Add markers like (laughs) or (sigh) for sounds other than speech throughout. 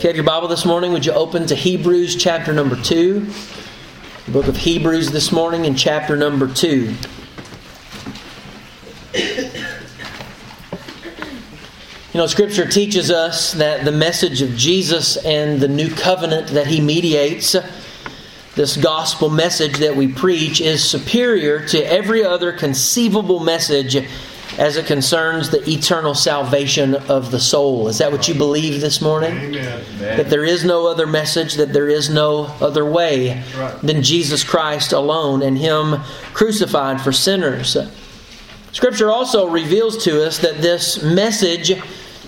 If you have your Bible this morning, would you open to Hebrews chapter number 2? The book of Hebrews this morning in chapter number 2. You know, Scripture teaches us that the message of Jesus and the new covenant that He mediates, this gospel message that we preach, is superior to every other conceivable message as it concerns the eternal salvation of the soul. Is that what you believe this morning? Amen. That there is no other message, that there is no other way than Jesus Christ alone and Him crucified for sinners. Scripture also reveals to us that this message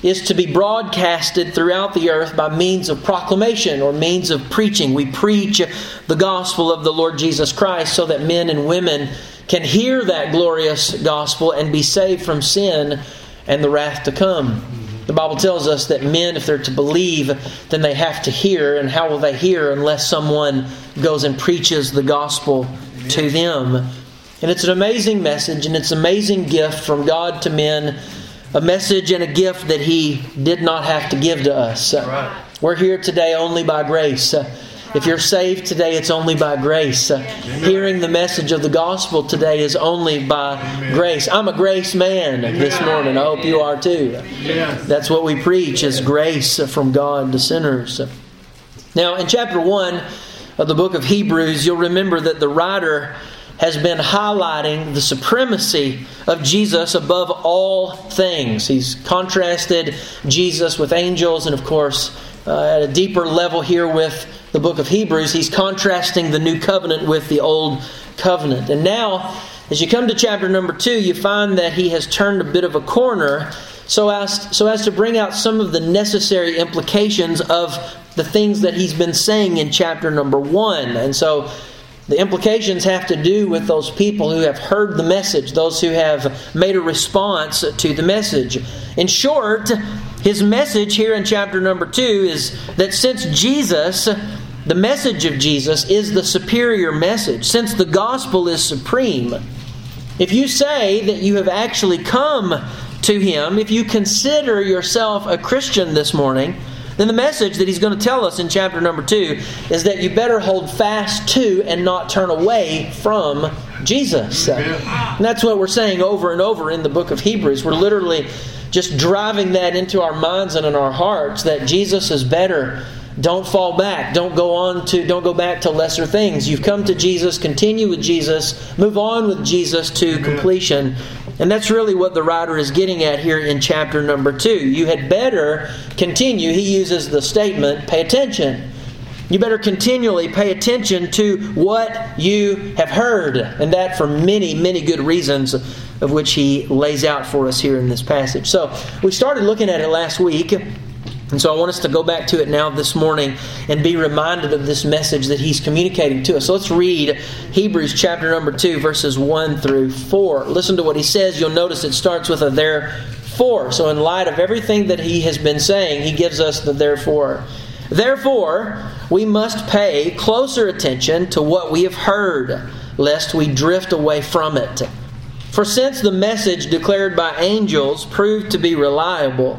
is to be broadcasted throughout the earth by means of proclamation or means of preaching. We preach the gospel of the Lord Jesus Christ so that men and women can hear that glorious gospel and be saved from sin and the wrath to come. The Bible tells us that men, if they're to believe, then they have to hear. And how will they hear unless someone goes and preaches the gospel to them? And it's an amazing message and it's an amazing gift from God to men, a message and a gift that He did not have to give to us. Right. We're here today only by grace. If you're saved today, it's only by grace. Uh, hearing the message of the gospel today is only by grace. I'm a grace man this morning. I hope you are too. That's what we preach is grace from God to sinners. Now, in chapter 1 of the book of Hebrews, you'll remember that the writer has been highlighting the supremacy of Jesus above all things. He's contrasted Jesus with angels, and of course, uh, at a deeper level here with the book of Hebrews, he's contrasting the new covenant with the old covenant. And now, as you come to chapter number two, you find that he has turned a bit of a corner so as, so as to bring out some of the necessary implications of the things that he's been saying in chapter number one. And so the implications have to do with those people who have heard the message, those who have made a response to the message. In short, his message here in chapter number two is that since Jesus the message of Jesus is the superior message, since the gospel is supreme. If you say that you have actually come to Him, if you consider yourself a Christian this morning, then the message that He's going to tell us in chapter number two is that you better hold fast to and not turn away from Jesus. And that's what we're saying over and over in the book of Hebrews. We're literally just driving that into our minds and in our hearts that Jesus is better don't fall back. Don't go on to don't go back to lesser things. You've come to Jesus, continue with Jesus, move on with Jesus to completion. And that's really what the writer is getting at here in chapter number 2. You had better continue. He uses the statement, pay attention. You better continually pay attention to what you have heard, and that for many, many good reasons, of which he lays out for us here in this passage. So, we started looking at it last week. And so I want us to go back to it now this morning and be reminded of this message that he's communicating to us. So let's read Hebrews chapter number 2, verses 1 through 4. Listen to what he says. You'll notice it starts with a therefore. So, in light of everything that he has been saying, he gives us the therefore. Therefore, we must pay closer attention to what we have heard, lest we drift away from it. For since the message declared by angels proved to be reliable,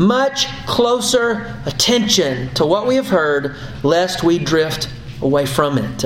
much closer attention to what we have heard, lest we drift away from it.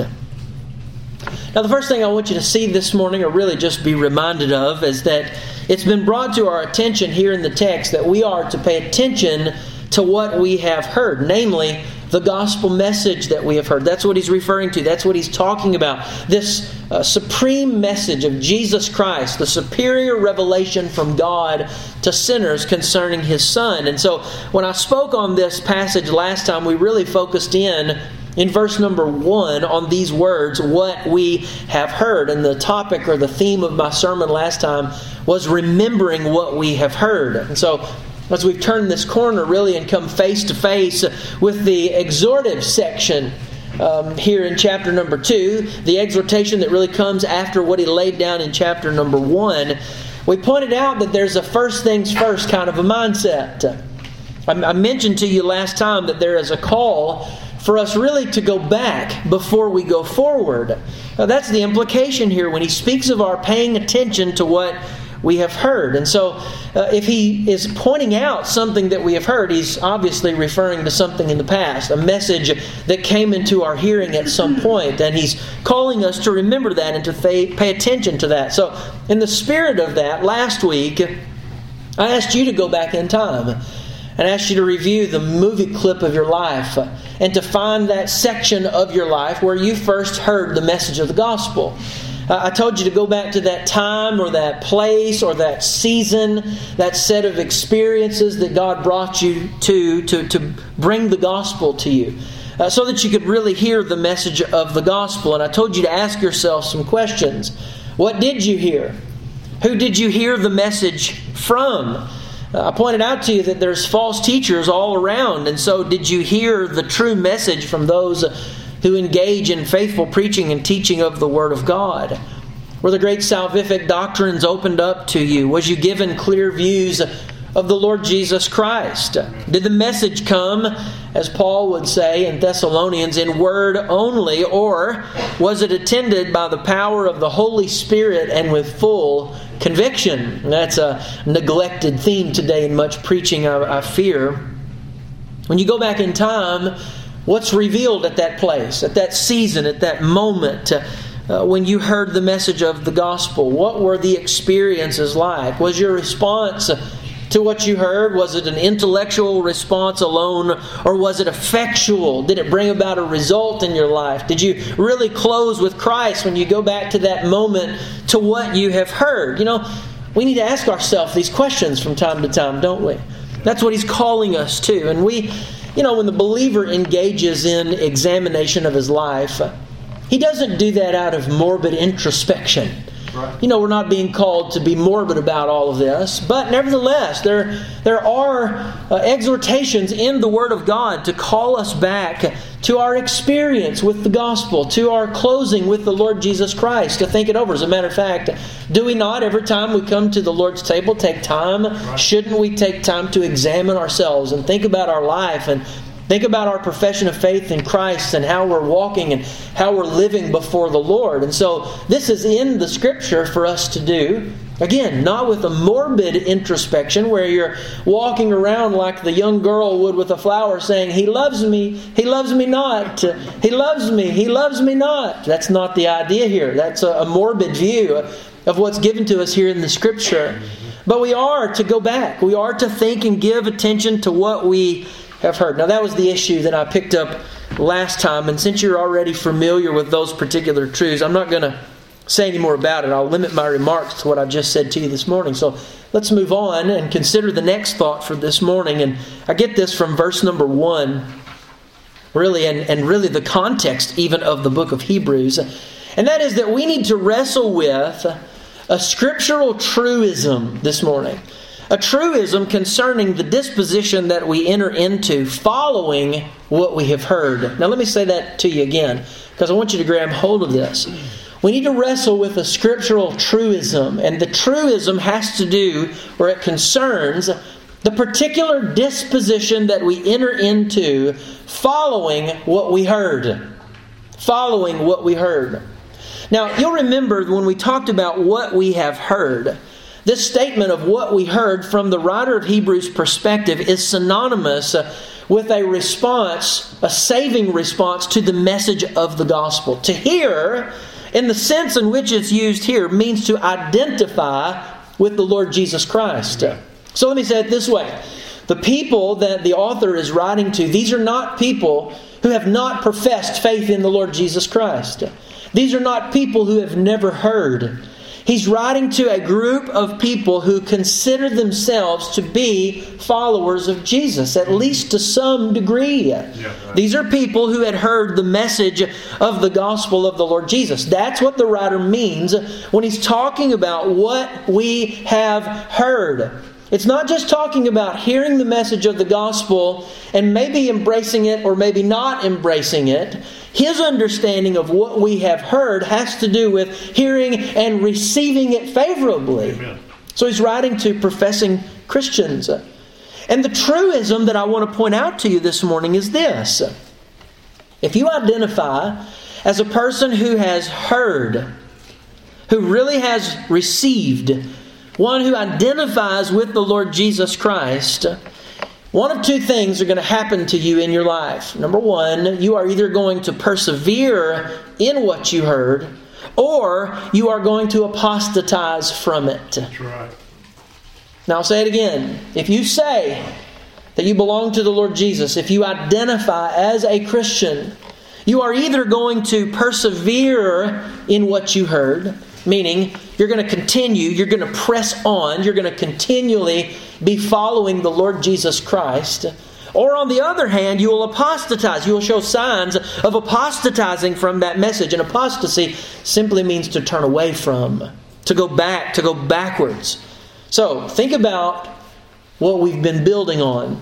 Now, the first thing I want you to see this morning, or really just be reminded of, is that it's been brought to our attention here in the text that we are to pay attention to what we have heard, namely the gospel message that we have heard. That's what he's referring to. That's what he's talking about. This uh, supreme message of Jesus Christ, the superior revelation from God to sinners concerning his Son. And so when I spoke on this passage last time, we really focused in in verse number one on these words, what we have heard. And the topic or the theme of my sermon last time was remembering what we have heard. And so as we've turned this corner really and come face to face with the exhortive section um, here in chapter number two, the exhortation that really comes after what he laid down in chapter number one, we pointed out that there's a first things first kind of a mindset. I, I mentioned to you last time that there is a call for us really to go back before we go forward. Now, that's the implication here when he speaks of our paying attention to what we have heard. And so, uh, if he is pointing out something that we have heard, he's obviously referring to something in the past, a message that came into our hearing at some (clears throat) point, and he's calling us to remember that and to pay attention to that. So, in the spirit of that, last week, I asked you to go back in time and asked you to review the movie clip of your life and to find that section of your life where you first heard the message of the gospel. I told you to go back to that time or that place or that season, that set of experiences that God brought you to to, to bring the gospel to you. Uh, so that you could really hear the message of the gospel. And I told you to ask yourself some questions. What did you hear? Who did you hear the message from? I pointed out to you that there's false teachers all around, and so did you hear the true message from those who engage in faithful preaching and teaching of the Word of God? Were the great salvific doctrines opened up to you? Was you given clear views of the Lord Jesus Christ? Did the message come, as Paul would say in Thessalonians, in word only, or was it attended by the power of the Holy Spirit and with full conviction? That's a neglected theme today in much preaching, I, I fear. When you go back in time, what's revealed at that place, at that season, at that moment? Uh, when you heard the message of the gospel? What were the experiences like? Was your response to what you heard? Was it an intellectual response alone, or was it effectual? Did it bring about a result in your life? Did you really close with Christ when you go back to that moment to what you have heard? You know, we need to ask ourselves these questions from time to time, don't we? That's what he's calling us to. And we, you know, when the believer engages in examination of his life, he doesn't do that out of morbid introspection. Right. You know, we're not being called to be morbid about all of this, but nevertheless, there, there are uh, exhortations in the Word of God to call us back to our experience with the gospel, to our closing with the Lord Jesus Christ, to think it over. As a matter of fact, do we not, every time we come to the Lord's table, take time? Right. Shouldn't we take time to examine ourselves and think about our life and Think about our profession of faith in Christ and how we're walking and how we're living before the Lord. And so, this is in the scripture for us to do. Again, not with a morbid introspection where you're walking around like the young girl would with a flower saying, He loves me, He loves me not, He loves me, He loves me not. That's not the idea here. That's a, morbid view of what's given to us here in the scripture. But we are to go back, we are to think and give attention to what we have heard. Now, that was the issue that I picked up last time, and since you're already familiar with those particular truths, I'm not going to say any more about it. I'll limit my remarks to what I've just said to you this morning. So let's move on and consider the next thought for this morning. And I get this from verse number one, really, and, and really the context even of the book of Hebrews. And that is that we need to wrestle with a scriptural truism this morning a truism concerning the disposition that we enter into following what we have heard. Now, let me say that to you again, because I want you to grab hold of this. We need to wrestle with a scriptural truism, and the truism has to do, or it concerns, the particular disposition that we enter into following what we heard. Following what we heard. Now, you'll remember when we talked about what we have heard. This statement of what we heard from the writer of Hebrews' perspective is synonymous uh, with a response, a saving response to the message of the gospel. To hear, in the sense in which it's used here, means to identify with the Lord Jesus Christ. So let me say it this way the people that the author is writing to, these are not people who have not professed faith in the Lord Jesus Christ. These are not people who have never heard. He's writing to a group of people who consider themselves to be followers of Jesus, at mm-hmm. least to some degree. Yeah, right. These are people who had heard the message of the gospel of the Lord Jesus. That's what the writer means when he's talking about what we have heard. It's not just talking about hearing the message of the gospel and maybe embracing it or maybe not embracing it. His understanding of what we have heard has to do with hearing and receiving it favorably. Amen. So he's writing to professing Christians. And the truism that I want to point out to you this morning is this if you identify as a person who has heard, who really has received, one who identifies with the Lord Jesus Christ, one of two things are going to happen to you in your life. Number one, you are either going to persevere in what you heard, or you are going to apostatize from it. That's right. Now I'll say it again. If you say that you belong to the Lord Jesus, if you identify as a Christian, you are either going to persevere in what you heard, meaning you're going to continue, you're going to press on, you're going to continually be following the Lord Jesus Christ. Or on the other hand, you will apostatize. You will show signs of apostatizing from that message. And apostasy simply means to turn away from, to go back, to go backwards. So think about what we've been building on.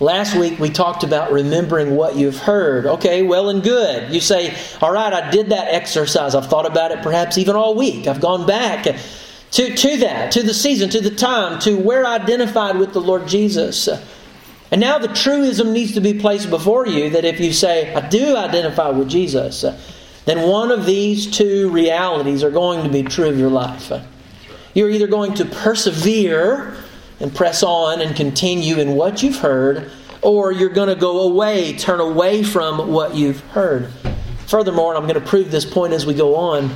Last week we talked about remembering what you've heard. Okay, well and good. You say, All right, I did that exercise. I've thought about it perhaps even all week. I've gone back to, to that, to the season, to the time, to where I identified with the Lord Jesus. And now the truism needs to be placed before you that if you say, I do identify with Jesus, then one of these two realities are going to be true of your life. You're either going to persevere and press on and continue in what you've heard, or you're going to go away, turn away from what you've heard. Furthermore, I'm going to prove this point as we go on.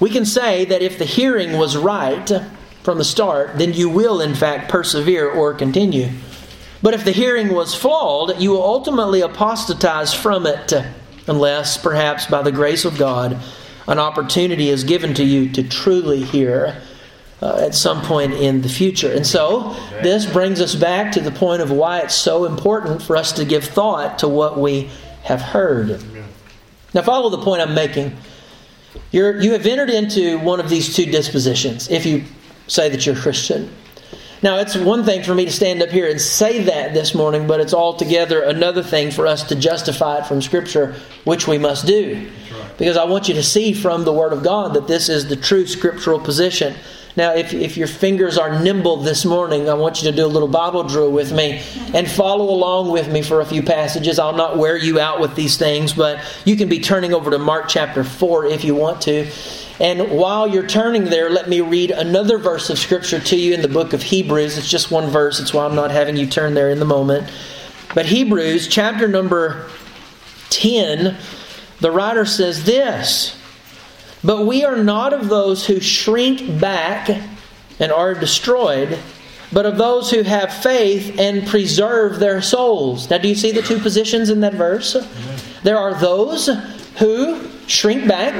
We can say that if the hearing was right from the start, then you will, in fact, persevere or continue. But if the hearing was flawed, you will ultimately apostatize from it, unless, perhaps by the grace of God, an opportunity is given to you to truly hear uh, at some point in the future. And so, this brings us back to the point of why it's so important for us to give thought to what we have heard. Now, follow the point I'm making. You're, you have entered into one of these two dispositions if you say that you're a Christian. Now, it's one thing for me to stand up here and say that this morning, but it's altogether another thing for us to justify it from Scripture, which we must do. Because I want you to see from the Word of God that this is the true scriptural position. Now, if, if your fingers are nimble this morning, I want you to do a little Bible drill with me and follow along with me for a few passages. I'll not wear you out with these things, but you can be turning over to Mark chapter 4 if you want to. And while you're turning there, let me read another verse of Scripture to you in the book of Hebrews. It's just one verse, it's why I'm not having you turn there in the moment. But Hebrews chapter number 10, the writer says this. But we are not of those who shrink back and are destroyed, but of those who have faith and preserve their souls. Now, do you see the two positions in that verse? There are those who shrink back,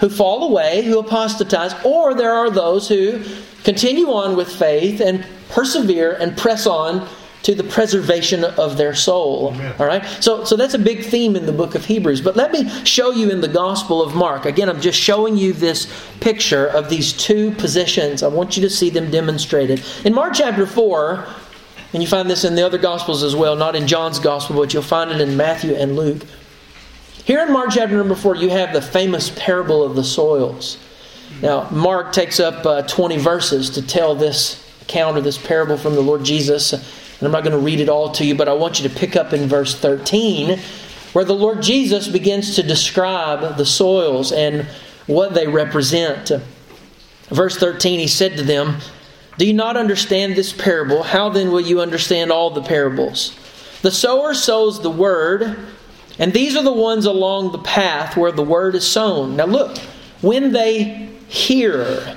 who fall away, who apostatize, or there are those who continue on with faith and persevere and press on to the preservation of their soul. Amen. All right? So, so that's a big theme in the book of Hebrews. But let me show you in the Gospel of Mark. Again, I'm just showing you this picture of these two positions. I want you to see them demonstrated. In Mark chapter 4, and you find this in the other Gospels as well, not in John's Gospel, but you'll find it in Matthew and Luke. Here in Mark chapter number 4, you have the famous parable of the soils. Now, Mark takes up uh, 20 verses to tell this account of this parable from the Lord Jesus. And I'm not going to read it all to you, but I want you to pick up in verse 13 where the Lord Jesus begins to describe the soils and what they represent. Verse 13, he said to them, Do you not understand this parable? How then will you understand all the parables? The sower sows the word, and these are the ones along the path where the word is sown. Now look, when they hear,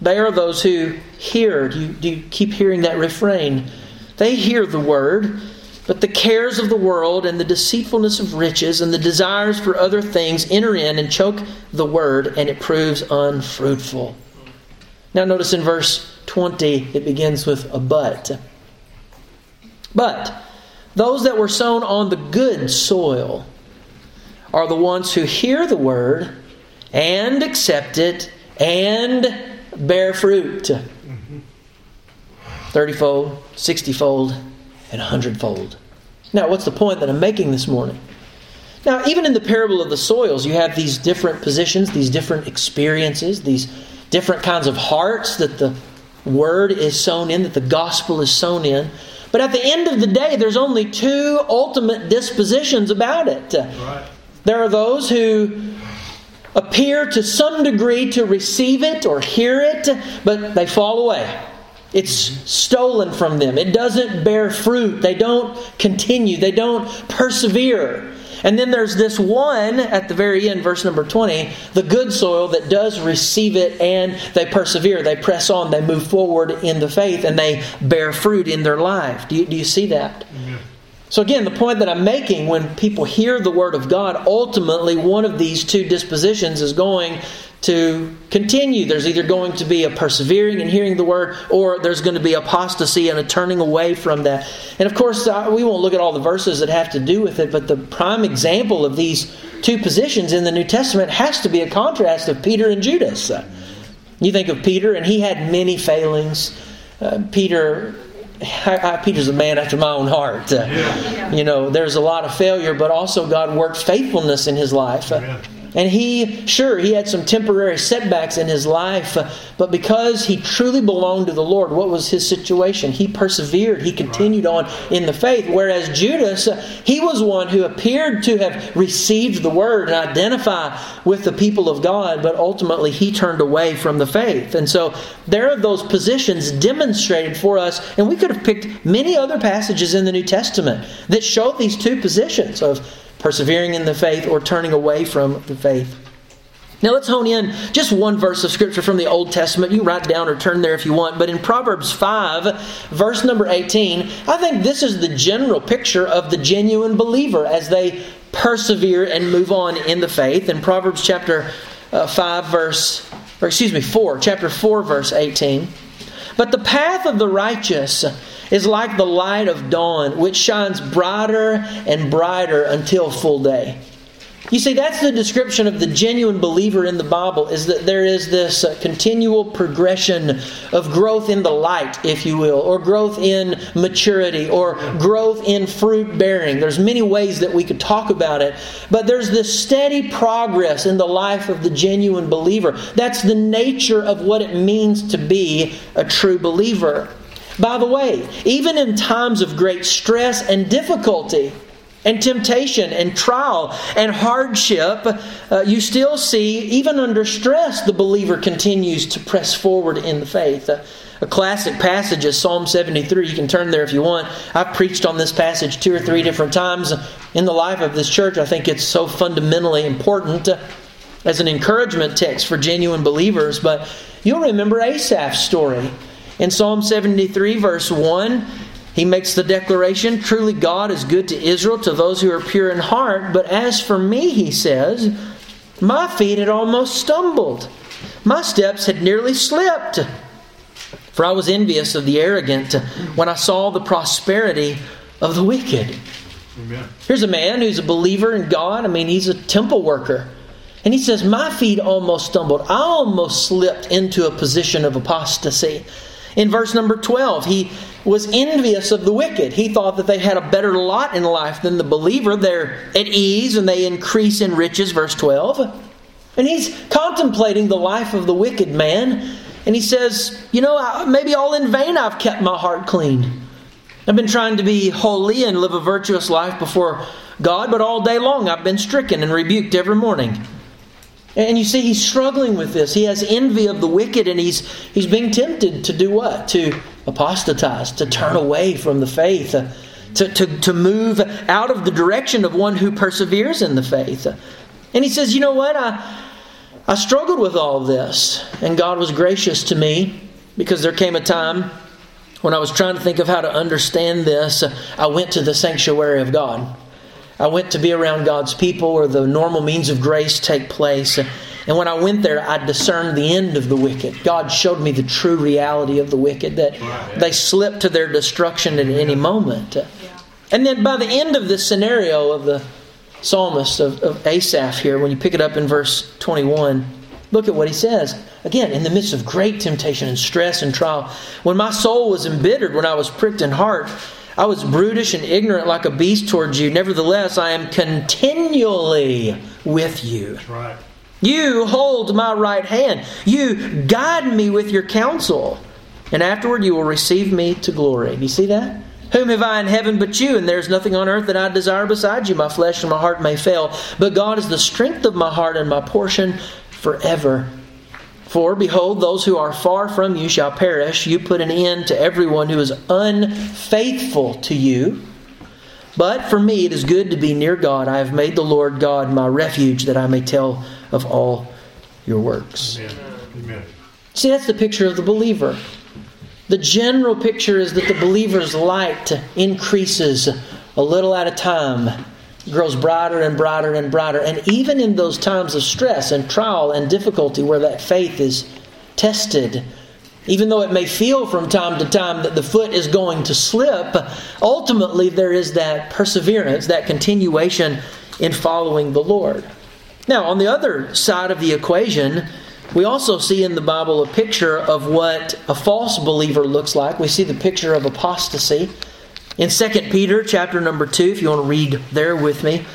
they are those who hear. Do you, do you keep hearing that refrain? they hear the word, but the cares of the world and the deceitfulness of riches and the desires for other things enter in and choke the word, and it proves unfruitful. Now, notice in verse 20, it begins with a but. But those that were sown on the good soil are the ones who hear the word and accept it and bear fruit. 30 fold, 60 fold, and 100 fold. Now, what's the point that I'm making this morning? Now, even in the parable of the soils, you have these different positions, these different experiences, these different kinds of hearts that the word is sown in, that the gospel is sown in. But at the end of the day, there's only two ultimate dispositions about it. Right. There are those who appear to some degree to receive it or hear it, but they fall away. It's stolen from them. It doesn't bear fruit. They don't continue. They don't persevere. And then there's this one at the very end, verse number 20, the good soil that does receive it and they persevere. They press on. They move forward in the faith and they bear fruit in their life. Do you, do you see that? So, again, the point that I'm making when people hear the Word of God, ultimately one of these two dispositions is going to continue. There's either going to be a persevering in hearing the word, or there's going to be apostasy and a turning away from that. And of course, uh, we won't look at all the verses that have to do with it, but the prime example of these two positions in the New Testament has to be a contrast of Peter and Judas. You think of Peter, and he had many failings. Uh, Peter (laughs) I, I, Peter's a man after my own heart. Uh, yeah. You know, there's a lot of failure, but also God worked faithfulness in his life. Uh, and he, sure, he had some temporary setbacks in his life, uh, but because he truly belonged to the Lord, what was his situation? He persevered, he continued on in the faith. Whereas Judas, uh, he was one who appeared to have received the word and identify with the people of God, but ultimately he turned away from the faith. And so there are those positions demonstrated for us, and we could have picked many other passages in the New Testament that show these two positions of persevering in the faith or turning away from the faith. Now let's hone in just one verse of Scripture from the Old Testament. You write down or turn there if you want. But in Proverbs 5, verse number 18, I think this is the general picture of the genuine believer as they persevere and move on in the faith. In Proverbs chapter uh, 5, verse, or excuse me, 4, chapter 4, verse 18. But the path of the righteous is like the light of dawn, which shines brighter and brighter until full day. You see, that's the description of the genuine believer in the Bible, is that there is this uh, continual progression of growth in the light, if you will, or growth in maturity, or growth in fruit bearing. There's many ways that we could talk about it, but there's this steady progress in the life of the genuine believer. That's the nature of what it means to be a true believer. By the way, even in times of great stress and difficulty, and temptation and trial and hardship, uh, you still see, even under stress, the believer continues to press forward in the faith. Uh, a classic passage is Psalm 73. You can turn there if you want. I've preached on this passage two or three different times in the life of this church. I think it's so fundamentally important as an encouragement text for genuine believers. But you'll remember Asaph's story. In Psalm 73, verse 1, he makes the declaration Truly God is good to Israel, to those who are pure in heart. But as for me, he says, my feet had almost stumbled, my steps had nearly slipped. For I was envious of the arrogant when I saw the prosperity of the wicked. Amen. Here's a man who's a believer in God. I mean, he's a temple worker. And he says, My feet almost stumbled. I almost slipped into a position of apostasy. In verse number 12, he was envious of the wicked. He thought that they had a better lot in life than the believer. They're at ease and they increase in riches, verse 12. And he's contemplating the life of the wicked man. And he says, You know, maybe all in vain I've kept my heart clean. I've been trying to be holy and live a virtuous life before God, but all day long I've been stricken and rebuked every morning. And you see, he's struggling with this. He has envy of the wicked, and he's, he's being tempted to do what? To apostatize, to turn away from the faith, uh, to, to, to move out of the direction of one who perseveres in the faith. And he says, You know what? I, I struggled with all this, and God was gracious to me because there came a time when I was trying to think of how to understand this, I went to the sanctuary of God. I went to be around God's people where the normal means of grace take place. And when I went there, I discerned the end of the wicked. God showed me the true reality of the wicked, that they slip to their destruction at any moment. And then by the end of this scenario of the psalmist of, of Asaph here, when you pick it up in verse 21, look at what he says. Again, in the midst of great temptation and stress and trial, when my soul was embittered, when I was pricked in heart, I was brutish and ignorant like a beast towards you. Nevertheless, I am continually with you. Right. You hold my right hand. You guide me with your counsel. And afterward, you will receive me to glory. Do you see that? Whom have I in heaven but you? And there is nothing on earth that I desire beside you. My flesh and my heart may fail, but God is the strength of my heart and my portion forever. For behold, those who are far from you shall perish. You put an end to everyone who is unfaithful to you. But for me it is good to be near God. I have made the Lord God my refuge that I may tell of all your works. Amen. Amen. See, that's the picture of the believer. The general picture is that the believer's light increases a little at a time, grows brighter and brighter and brighter. And even in those times of stress and trial and difficulty where that faith is tested, even though it may feel from time to time that the foot is going to slip, ultimately there is that perseverance, that continuation in following the Lord. Now, on the other side of the equation, we also see in the Bible a picture of what a false believer looks like. We see the picture of apostasy. In 2 Peter chapter number 2, if you want to read there with me,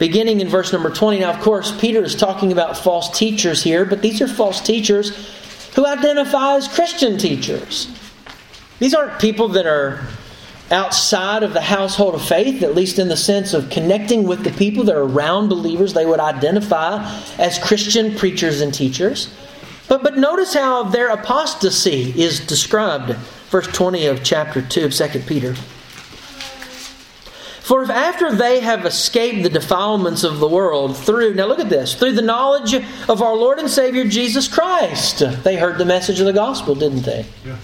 beginning in verse number 20. Now, of course, Peter is talking about false teachers here, but these are false teachers who identify as Christian teachers. These aren't people that are outside of the household of faith, at least in the sense of connecting with the people that are around believers, they would identify as Christian preachers and teachers. But, but notice how their apostasy is described. Verse 20 of chapter 2 of 2 Peter. For if after they have escaped the defilements of the world through, now look at this, through the knowledge of our Lord and Savior Jesus Christ, they heard the message of the gospel, didn't they? Yeah.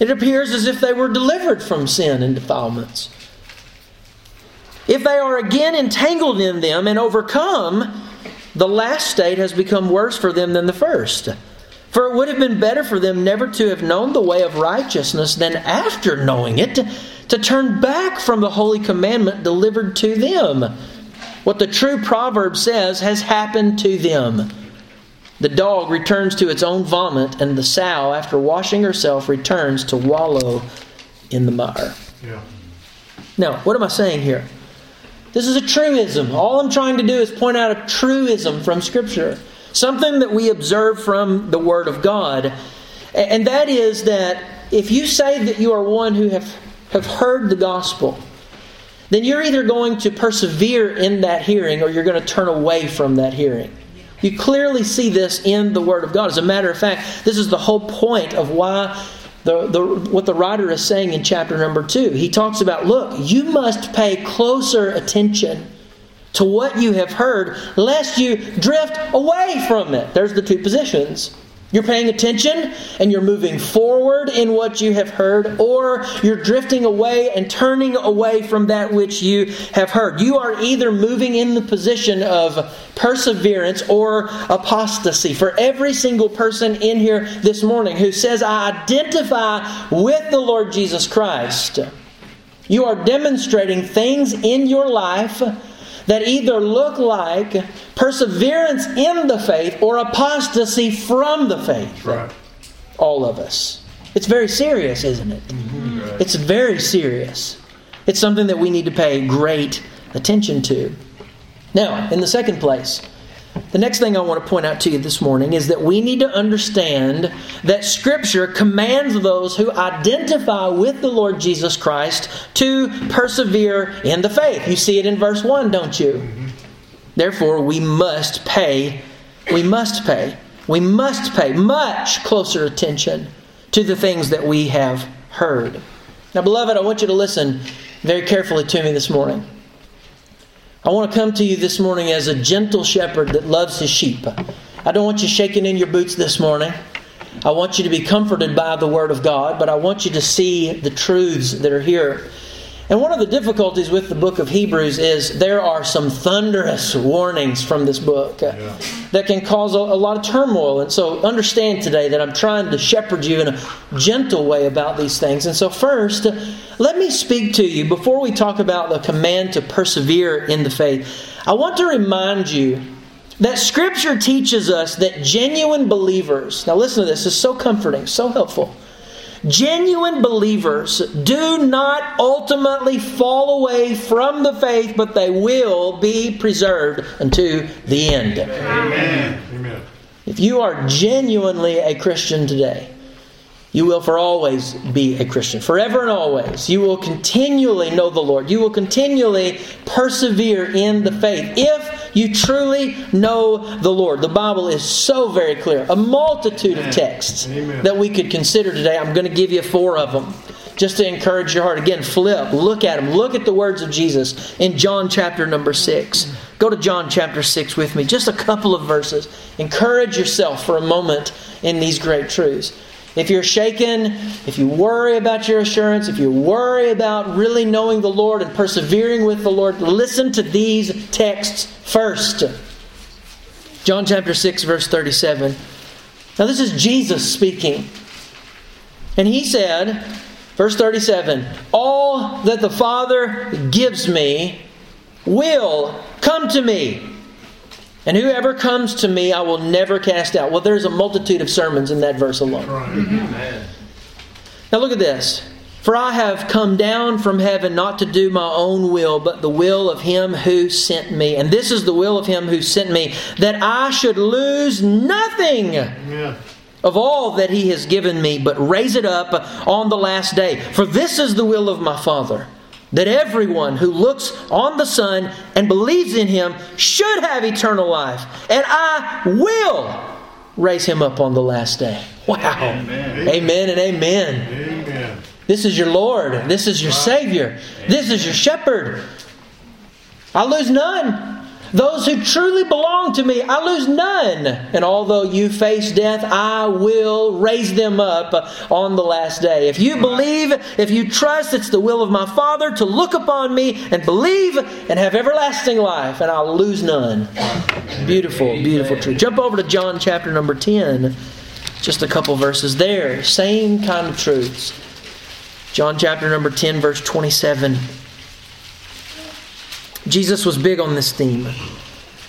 It appears as if they were delivered from sin and defilements. If they are again entangled in them and overcome, the last state has become worse for them than the first. For it would have been better for them never to have known the way of righteousness than after knowing it to turn back from the holy commandment delivered to them. What the true proverb says has happened to them. The dog returns to its own vomit, and the sow, after washing herself, returns to wallow in the mire. Yeah. Now, what am I saying here? This is a truism. All I'm trying to do is point out a truism from Scripture, something that we observe from the Word of God. And that is that if you say that you are one who have, have heard the gospel, then you're either going to persevere in that hearing or you're going to turn away from that hearing. You clearly see this in the Word of God. As a matter of fact, this is the whole point of why the, the, what the writer is saying in chapter number two. He talks about look, you must pay closer attention to what you have heard, lest you drift away from it. There's the two positions. You're paying attention and you're moving forward in what you have heard, or you're drifting away and turning away from that which you have heard. You are either moving in the position of perseverance or apostasy. For every single person in here this morning who says, I identify with the Lord Jesus Christ, you are demonstrating things in your life that either look like perseverance in the faith or apostasy from the faith. Right. All of us. It's very serious, isn't it? Right. It's very serious. It's something that we need to pay great attention to. Now, in the second place, the next thing I want to point out to you this morning is that we need to understand that Scripture commands those who identify with the Lord Jesus Christ to persevere in the faith. You see it in verse 1, don't you? Therefore, we must pay, we must pay, we must pay much closer attention to the things that we have heard. Now, beloved, I want you to listen very carefully to me this morning. I want to come to you this morning as a gentle shepherd that loves his sheep. I don't want you shaking in your boots this morning. I want you to be comforted by the Word of God, but I want you to see the truths that are here. And one of the difficulties with the book of Hebrews is there are some thunderous warnings from this book uh, yeah. that can cause a, a, lot of turmoil. And so understand today that I'm trying to shepherd you in a gentle way about these things. And so, first, let me speak to you before we talk about the command to persevere in the faith. I want to remind you that Scripture teaches us that genuine believers, now listen to this, this is so comforting, so helpful Genuine believers do not ultimately fall away from the faith, but they will be preserved unto the end. Amen. If you are genuinely a Christian today, you will for always be a Christian. Forever and always. You will continually know the Lord. You will continually persevere in the faith. If you truly know the Lord. The Bible is so very clear. A multitude of texts Amen. that we could consider today. I'm going to give you four of them just to encourage your heart. Again, flip, look at them. Look at the words of Jesus in John chapter number 6. Go to John chapter 6 with me. Just a couple of verses. Encourage yourself for a moment in these great truths. If you're shaken, if you worry about your assurance, if you worry about really knowing the Lord and persevering with the Lord, listen to these texts first. John chapter 6, verse 37. Now, this is Jesus speaking. And he said, verse 37 All that the Father gives me will come to me. And whoever comes to me, I will never cast out. Well, there's a multitude of sermons in that verse alone. Now, look at this. For I have come down from heaven not to do my own will, but the will of him who sent me. And this is the will of him who sent me, that I should lose nothing. Yeah of all that he has given me, but raise it up on the last day. For this is the will of my Father, that everyone who looks on the Son and believes in him should have eternal life, and I will raise him up on the last day. Wow. Amen, amen and amen. amen. This is your Lord. This is your Savior. This is your shepherd. I lose none. Those who truly belong to me, I lose none. And although you face death, I will raise them up on the last day. If you believe, if you trust, it's the will of my Father to look upon me and believe and have everlasting life, and I'll lose none. Beautiful, beautiful truth. Jump over to John chapter number 10. Just a couple verses there. Same kind of truths. John chapter number 10, verse 27. Jesus was big on this theme.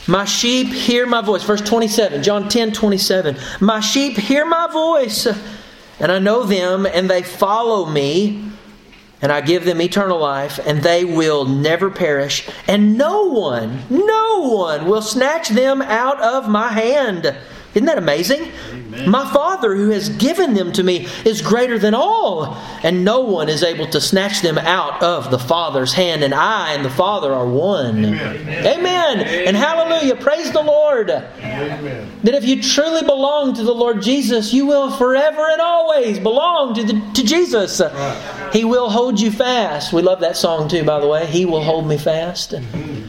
My sheep hear my voice. Verse 27, John 10 27. My sheep hear my voice, and I know them, and they follow me, and I give them eternal life, and they will never perish, and no one, no one will snatch them out of my hand. Isn't that amazing? Amen. My Father, who has given them to me, is greater than all, and no one is able to snatch them out of the Father's hand. And I and the Father are one. Amen. Amen. Amen. And hallelujah. Praise the Lord. Amen. That if you truly belong to the Lord Jesus, you will forever and always belong to, the, to Jesus. Right. He will hold you fast. We love that song too, by the way. He will hold me fast. Amen.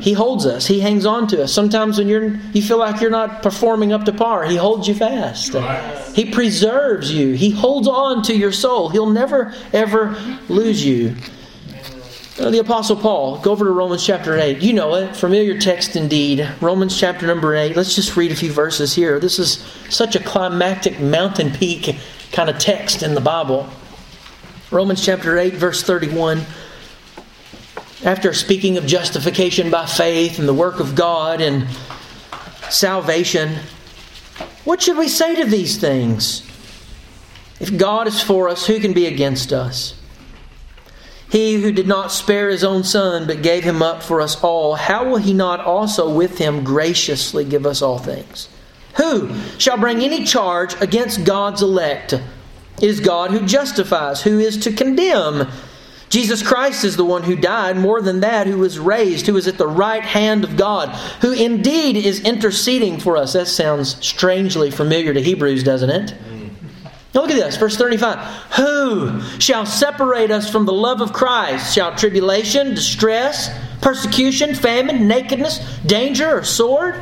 He holds us. He hangs on to us. Sometimes when you're you feel like you're not performing up to par, he holds you fast. He preserves you. He holds on to your soul. He'll never ever lose you. Uh, the Apostle Paul, go over to Romans chapter 8. You know it, familiar text indeed. Romans chapter number 8. Let's just read a few verses here. This is such a climactic mountain peak kind of text in the Bible. Romans chapter 8, verse 31 after speaking of justification by faith and the work of God and salvation, what should we say to these things? If God is for us, who can be against us? He who did not spare his own son, but gave him up for us all, how will he not also with him graciously give us all things? Who shall bring any charge against God's elect? It is God who justifies. Who is to condemn? Jesus Christ is the one who died, more than that, who was raised, who is at the right hand of God, who indeed is interceding for us. That sounds strangely familiar to Hebrews, doesn't it? Now look at this, verse 35. Who shall separate us from the love of Christ? Shall tribulation, distress, persecution, famine, nakedness, danger, or sword?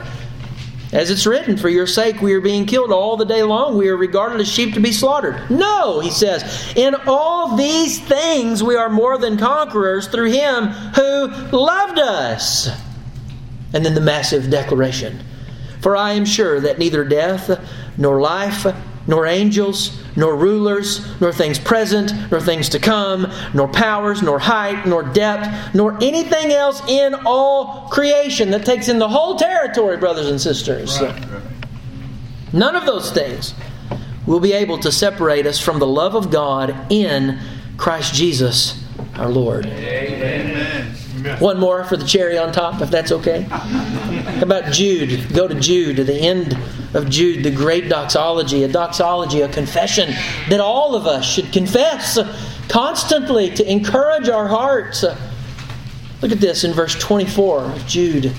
As it's written, for your sake we are being killed all the day long. We are regarded as sheep to be slaughtered. No, he says, in all these things we are more than conquerors through him who loved us. And then the massive declaration For I am sure that neither death, nor life, nor angels, nor rulers, nor things present, nor things to come, nor powers, nor height, nor depth, nor anything else in all creation that takes in the whole territory, brothers and sisters. Right. None of those things will be able to separate us from the love of God in Christ Jesus our Lord. Amen. One more for the cherry on top, if that's okay. How about Jude? Go to Jude, to the end of Jude, the great doxology, a doxology, a confession that all of us should confess constantly to encourage our hearts. Look at this in verse 24 of Jude.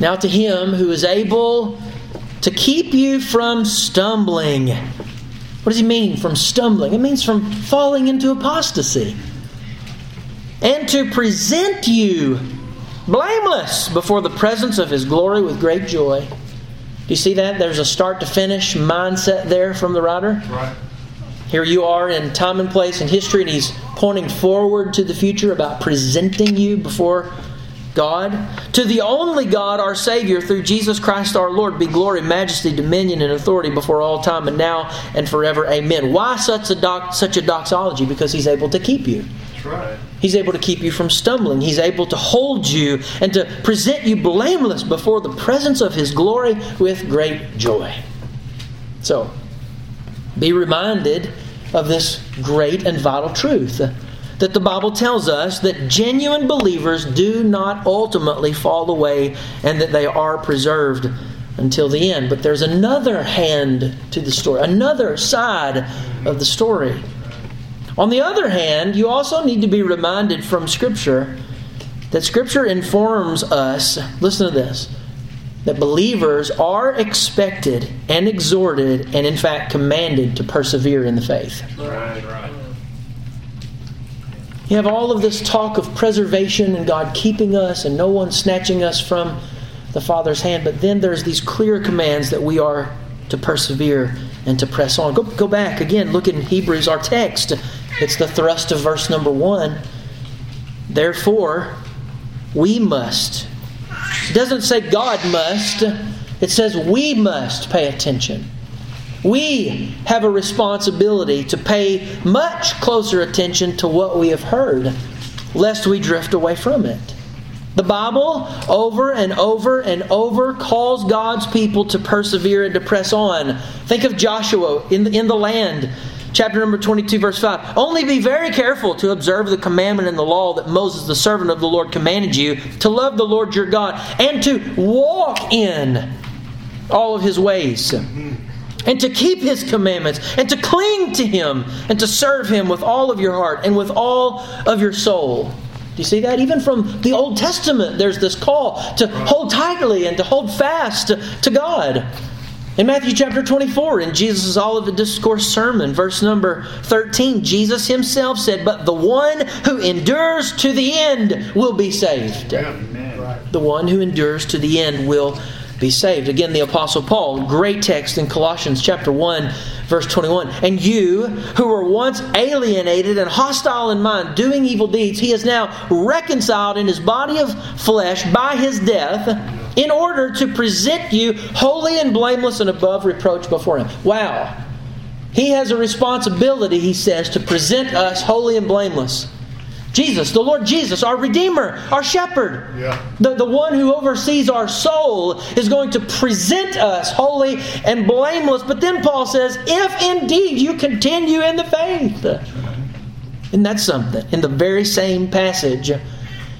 Now, to him who is able to keep you from stumbling what does he mean from stumbling? It means from falling into apostasy. And to present you blameless before the presence of his glory with great joy. Do you see that? There's a start to finish mindset there from the writer. Right. Here you are in time and place and history, and he's pointing forward to the future about presenting you before God. To the only God, our Savior, through Jesus Christ our Lord, be glory, majesty, dominion, and authority before all time and now and forever. Amen. Why such a, doc, such a doxology? Because He's able to keep you. Right. He's able to keep you from stumbling. He's able to hold you and to present you blameless before the presence of His glory with great joy. So, be reminded of this great and vital truth that the Bible tells us that genuine believers do not ultimately fall away and that they are preserved until the end. But there's another hand to the story, another side of the story. On the other hand, you also need to be reminded from Scripture that Scripture informs us, listen to this, that believers are expected and exhorted and, in fact, commanded to persevere in the faith. Right, right. You have all of this talk of preservation and God keeping us and no one snatching us from the Father's hand, but then there's these clear commands that we are to persevere and to press on. Go, go back again, look in Hebrews, our text. It's the thrust of verse number one. Therefore, we must. It doesn't say God must, it says we must pay attention. We have a responsibility to pay much closer attention to what we have heard, lest we drift away from it. The Bible, over and over and over, calls God's people to persevere and to press on. Think of Joshua in the, in the land, chapter number 22, verse 5. Only be very careful to observe the commandment and the law that Moses, the servant of the Lord, commanded you to love the Lord your God and to walk in all of his ways and to keep his commandments and to cling to him and to serve him with all of your heart and with all of your soul. Do you see that? Even from the Old Testament, there's this call to hold tightly and to hold fast to, God. In Matthew chapter 24, in Jesus' Olivet Discourse sermon, verse number 13, Jesus himself said, But the one who endures to the end will be saved. Amen. The one who endures to the end will be saved. Again, the Apostle Paul, great text in Colossians chapter 1, verse 21. And you, who were once alienated and hostile in mind, doing evil deeds, he is now reconciled in his body of flesh by his death in order to present you holy and blameless and above reproach before him. Wow. He has a responsibility, he says, to present us holy and blameless. Jesus, the Lord Jesus, our Redeemer, our Shepherd, yeah. the, the one who oversees our soul, is going to present us holy and blameless. But then Paul says, if indeed you continue in the faith. And that's something. In the very same passage,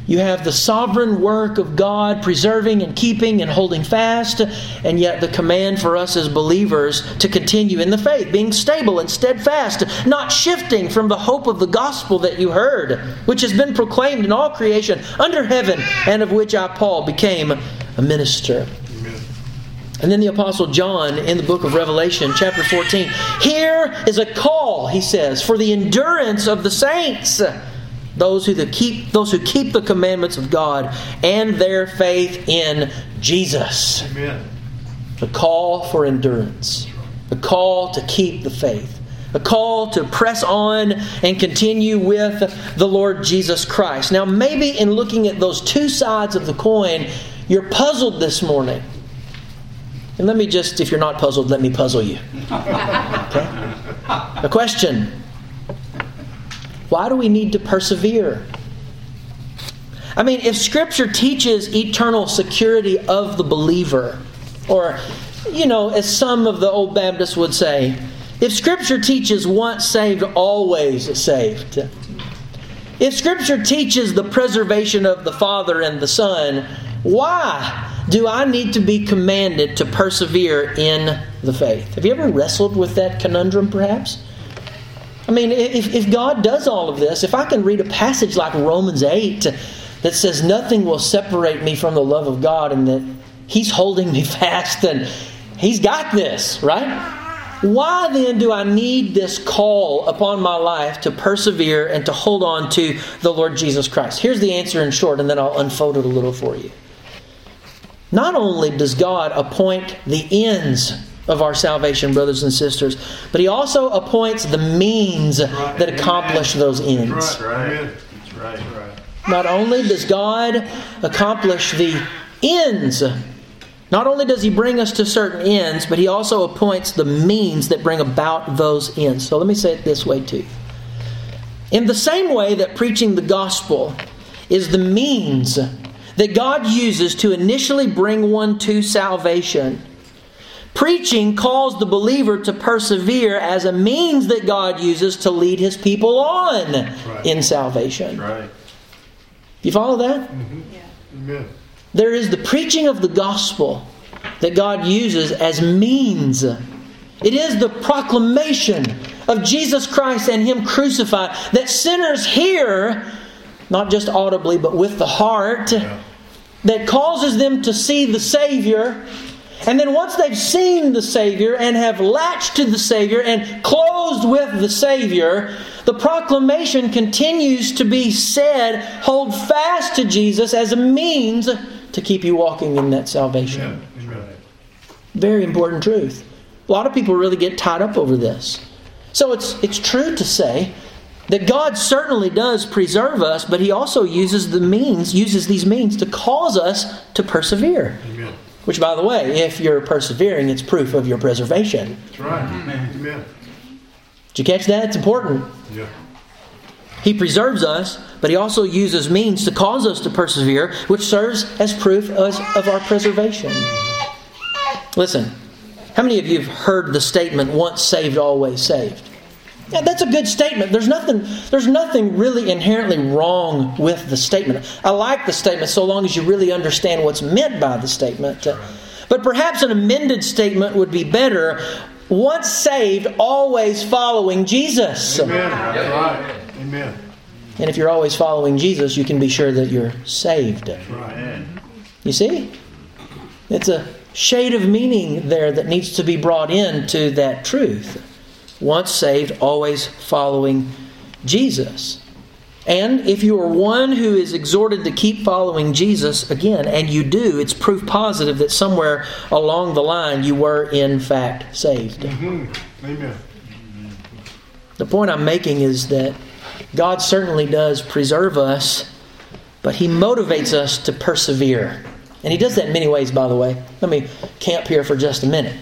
you have the sovereign work of God preserving and keeping and holding fast, and yet the command for us as believers to continue in the faith, being stable and steadfast, not shifting from the hope of the gospel that you heard, which has been proclaimed in all creation under heaven, and of which I, Paul, became a minister. And then the Apostle John in the book of Revelation, chapter 14. Here is a call, he says, for the endurance of the saints those who keep those who keep the commandments of God and their faith in Jesus. Amen. The call for endurance, the call to keep the faith, a call to press on and continue with the Lord Jesus Christ. Now, maybe in looking at those two sides of the coin, you're puzzled this morning. And let me just, if you're not puzzled, let me puzzle you. (laughs) Okay? A question Why do we need to persevere? I mean, if Scripture teaches eternal security of the believer, or, you know, as some of the old Baptists would say, if Scripture teaches once saved, always saved, if Scripture teaches the preservation of the Father and the Son, why do I need to be commanded to persevere in the faith? Have you ever wrestled with that conundrum, perhaps? I mean, if, if God does all of this, if I can read a passage like Romans 8 that says nothing will separate me from the love of God and that He's holding me (laughs) fast, then He's got this, right? Why then do I need this call upon my life to persevere and to hold on to the Lord Jesus Christ? Here's the answer in short, and then I'll unfold it a little for you. Not only does God appoint the ends of our salvation, brothers and sisters, but He also appoints the means right. that accomplish those ends. That's right. That's right. right. Not only does God accomplish the ends, not only does He bring us to certain ends, but He also appoints the means that bring about those ends. So let me say it this way too. In the same way that preaching the gospel is the means that God uses to initially bring one to salvation. Preaching calls the believer to persevere as a means that God uses to lead his people on right. in salvation. Right. You follow that? Mm-hmm. Yeah. Amen. There is the preaching of the gospel that God uses as means. It is the proclamation of Jesus Christ and Him crucified that sinners hear not just audibly, but with the heart, yeah. that causes them to see the Savior. And then once they've seen the Savior and have latched to the Savior and closed with the Savior, the proclamation continues to be said hold fast to Jesus as a means to keep you walking in that salvation. Yeah. Very important truth. A lot of people really get tied up over this. So it's, it's true to say that God certainly does preserve us, but He also uses the means, uses these means to cause us to persevere. Amen. Which, by the way, if you're persevering, it's proof of your preservation. That's right. Mm-hmm. Amen. Did you catch that? It's important. Yeah. He preserves us, but He also uses means to cause us to persevere, which serves as proof of our preservation. Listen, how many of you have heard the statement, once saved, always saved? Yeah, that's a good statement. There's nothing, there's nothing really inherently wrong with the statement. I like the statement so long as you really understand what's meant by the statement. But perhaps an amended statement would be better. Once saved, always following Jesus. Amen. Right. Amen. And if you're always following Jesus, you can be sure that you're saved. Right. You see? It's a shade of meaning there that needs to be brought into that truth once saved, always following Jesus. And if you are one who is exhorted to keep following Jesus, again, and you do, it's proof positive that somewhere along the line you were in fact saved. Mm-hmm. Amen. The point I'm making is that God certainly does preserve us, but He motivates us to persevere. And He does that in many ways, by the way. Let me camp here for just a minute.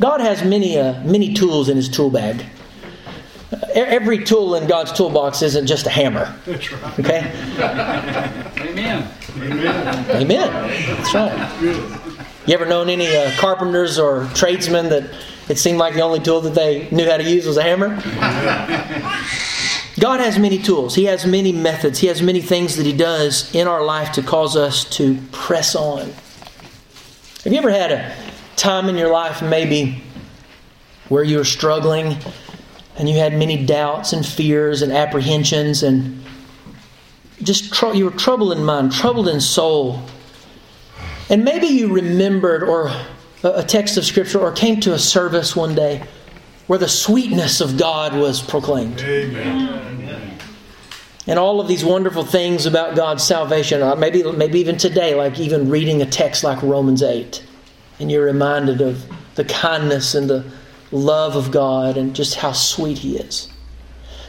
God has many, uh, many tools in his tool bag. Every tool in God's toolbox isn't just a hammer. That's right. Okay? Amen. Amen. Amen. That's right. You ever known any uh, carpenters or tradesmen that it seemed like the only tool that they knew how to use was a hammer? (laughs) God has many tools. He has many methods. He has many things that He does in our life to cause us to press on. Have you ever had a time in your life maybe where you were struggling and you had many doubts and fears and apprehensions and just tr- you were troubled in mind, troubled in soul. And maybe you remembered or a text of scripture or came to a service one day where the sweetness of God was proclaimed. Amen. and all of these wonderful things about God's salvation. Uh, maybe, maybe even today, like even reading a text like Romans 8, and you're reminded of the kindness and the love of God and just how sweet He is.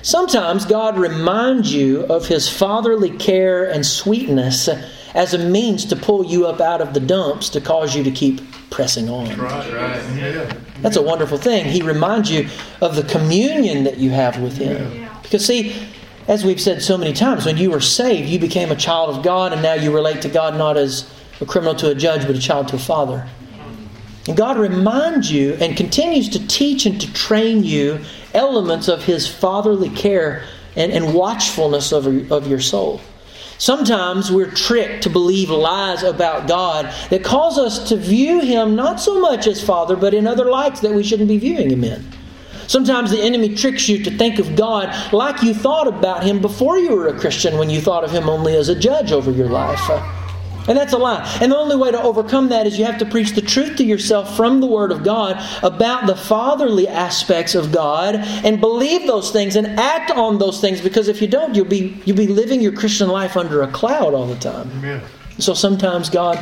Sometimes God reminds you of His fatherly care and sweetness as a means to pull you up out of the dumps to cause you to keep pressing on. Right. right. That's a wonderful thing. He reminds you of the communion that you have with Him. Because, see, as we've said so many times, when you were saved, you became a child of God, and now you relate to God not as a criminal to a judge, but a child to a father. And God reminds you and continues to teach and to train you elements of His fatherly care and, and watchfulness over, of your soul. Sometimes we're tricked to believe lies about God that cause us to view Him not so much as Father, but in other lights that we shouldn't be viewing Him in. Sometimes the enemy tricks you to think of God like you thought about Him before you were a Christian when you thought of Him only as a judge over your life. And that's a lie. And the only way to overcome that is you have to preach the truth to yourself from the Word of God about the fatherly aspects of God and believe those things and act on those things because if you don't, you'll be, you'll be living your Christian life under a cloud all the time. Amen. So sometimes God,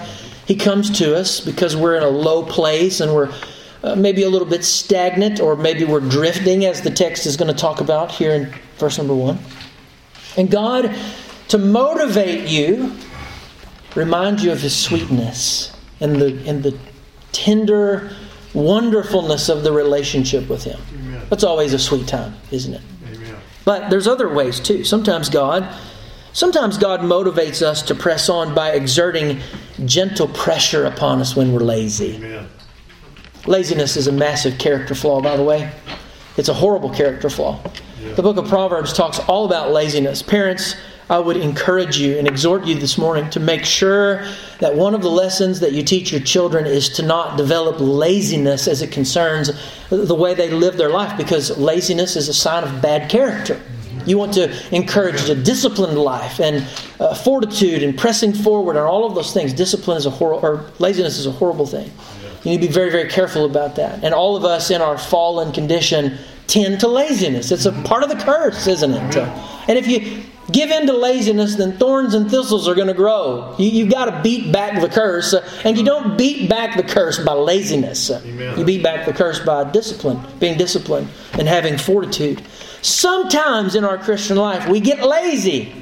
He comes to us because we're in a low place and we're uh, maybe a little bit stagnant or maybe we're drifting, as the text is going to talk about here in verse number one. And God, to motivate you, remind you of his sweetness and the, and the tender wonderfulness of the relationship with him. Amen. That's always a sweet time, isn't it? Amen. But there's other ways too. Sometimes God sometimes God motivates us to press on by exerting gentle pressure upon us when we're lazy. Amen. Laziness is a massive character flaw, by the way. It's a horrible character flaw. Yeah. The book of Proverbs talks all about laziness. Parents, I would encourage you and exhort you this morning to make sure that one of the lessons that you teach your children is to not develop laziness as it concerns the way they live their life because laziness is a sign of bad character. You want to encourage a disciplined life and uh, fortitude and pressing forward and all of those things. Discipline is a horrible, or laziness is a horrible thing. You need to be very, very careful about that. And all of us in our fallen condition tend to laziness. It's a part of the curse, isn't it? And if you give in to laziness, then thorns and thistles are going to grow. You, have got to beat back the curse. Uh, and you don't beat back the curse by laziness. Uh, Amen. You beat back the curse by discipline, being disciplined, and having fortitude. Sometimes in our Christian life, we get lazy.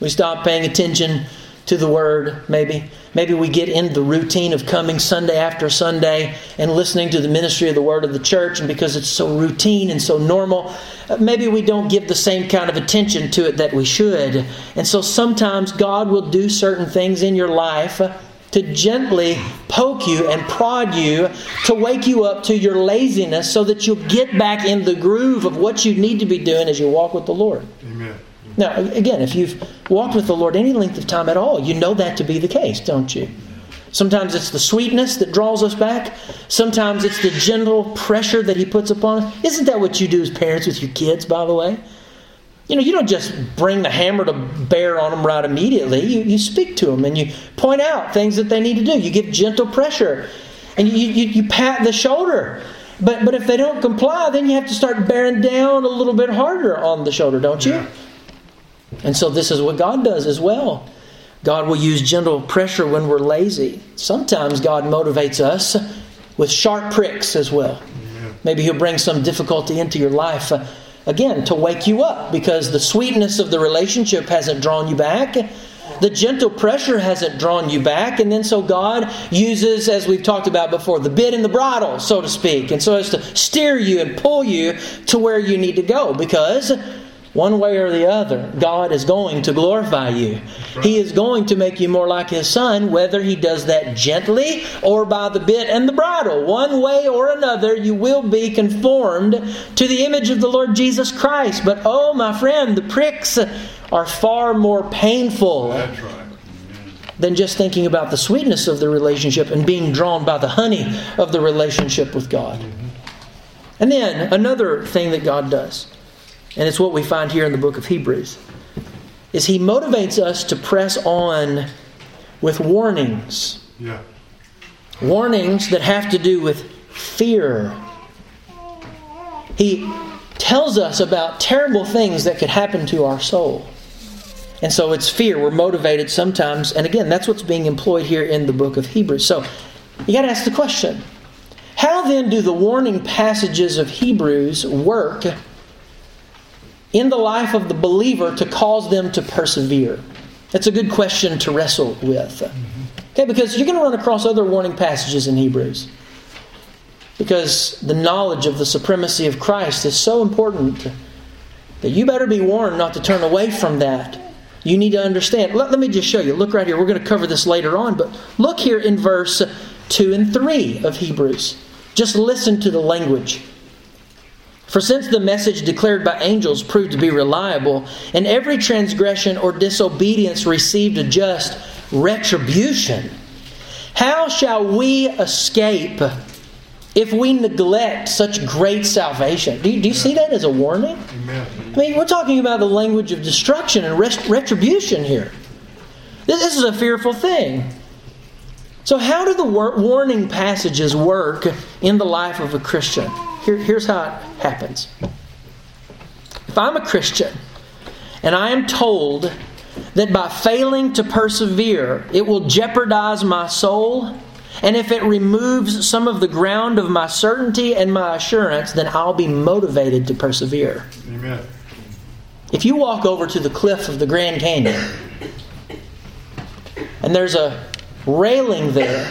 We stop paying attention to the Word, maybe. Maybe we get in the routine of coming Sunday after Sunday and listening to the ministry of the Word of the church, and because it's so routine and so normal, uh, maybe we don't give the same kind of attention to it that we should. And so sometimes God will do certain things in your life to gently poke you and prod you to wake you up to your laziness so that you'll get back in the groove of what you need to be doing as you walk with the Lord. Now, again, if you've walked with the Lord any length of time at all, you know that to be the case, don't you? Sometimes it's the sweetness that draws us back. Sometimes it's the gentle pressure that He puts upon us. Isn't that what you do as parents with your kids, by the way? You know, you don't just bring the hammer to bear on them right immediately. You, you speak to them and you point out things that they need to do. You give gentle pressure and you, you, you pat the shoulder. But, but if they don't comply, then you have to start bearing down a little bit harder on the shoulder, don't you? And so this is what God does as well. God will use gentle pressure when we're lazy. Sometimes God motivates us with sharp pricks as well. Maybe He'll bring some difficulty into your life. Uh, again, to wake you up because the sweetness of the relationship hasn't drawn you back. The gentle pressure hasn't drawn you back. And then so God uses, as we've talked about before, the bit and the bridle, so to speak. And so as to steer you and pull you to where you need to go because one way or the other, God is going to glorify you. He is going to make you more like His Son, whether He does that gently or by the bit and the bridle. One way or another, you will be conformed to the image of the Lord Jesus Christ. But oh, my friend, the pricks are far more painful than just thinking about the sweetness of the relationship and being drawn by the honey of the relationship with God. And then another thing that God does and it's what we find here in the book of Hebrews, is he motivates us to press on with warnings. Yeah. Warnings that have to do with fear. He tells us about terrible things that could happen to our soul. And so it's fear. We're motivated sometimes. And again, that's what's being employed here in the book of Hebrews. So you got to ask the question how then do the warning passages of Hebrews work in the life of the believer to cause them to persevere? That's a good question to wrestle with. Okay, because you're going to run across other warning passages in Hebrews. Because the knowledge of the supremacy of Christ is so important that you better be warned not to turn away from that. You need to understand. Let, let me just show you. Look right here. We're going to cover this later on, but look here in verse 2 and 3 of Hebrews. Just listen to the language. For since the message declared by angels proved to be reliable, and every transgression or disobedience received a just retribution, how shall we escape if we neglect such great salvation? Do you, do you see that as a warning? I mean, we're talking about the language of destruction and rest- retribution here. This, this is a fearful thing. So, how do the war- warning passages work in the life of a Christian? Here, here's how it happens. If I'm a Christian and I am told that by failing to persevere, it will jeopardize my soul, and if it removes some of the ground of my certainty and my assurance, then I'll be motivated to persevere. Amen. If you walk over to the cliff of the Grand Canyon and there's a railing there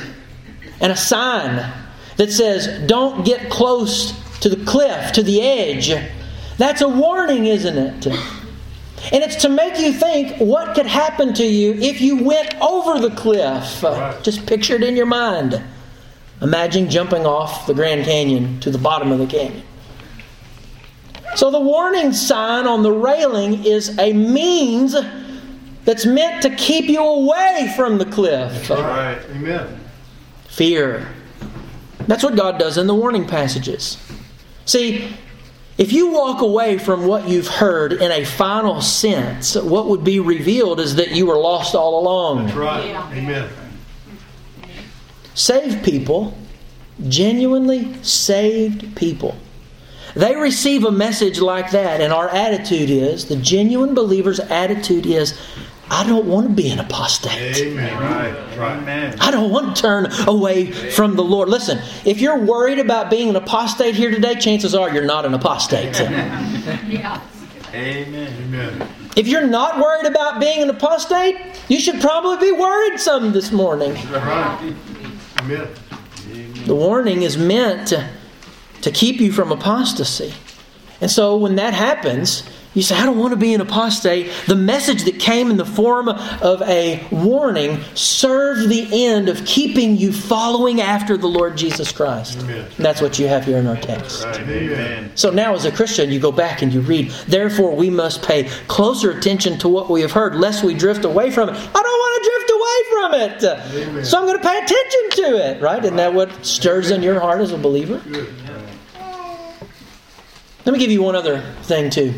and a sign that says, Don't get close to the cliff, to the edge, that's a warning, isn't it? And it's to make you think what could happen to you if you went over the cliff. Right. Just picture it in your mind. Imagine jumping off the Grand Canyon to the bottom of the canyon. So the warning sign on the railing is a means that's meant to keep you away from the cliff. All right. Amen. Fear. That's what God does in the warning passages. See, if you walk away from what you've heard in a final sense, what would be revealed is that you were lost all along. That's right. Yeah. Amen. Saved people, genuinely saved people, they receive a message like that, and our attitude is the genuine believer's attitude is, I don't want to be an apostate. Amen. Right. Right. I don't want to turn away from the Lord. Listen, if you're worried about being an apostate here today, chances are you're not an apostate. (laughs) Yeah. Amen. Amen. If you're not worried about being an apostate, you should probably be worried some this morning. Right. Amen. The warning is meant to, to keep you from apostasy. And so when that happens, you say, I don't want to be an apostate. The message that came in the form of a warning served the end of keeping you following after the Lord Jesus Christ. That's what you have here in our text. Amen. So now, as a Christian, you go back and you read, Therefore, we must pay closer attention to what we have heard, lest we drift away from it. I don't want to drift away from it. Amen. So I'm going to pay attention to it, right? Isn't that what stirs in your heart as a believer? Let me give you one other thing, too.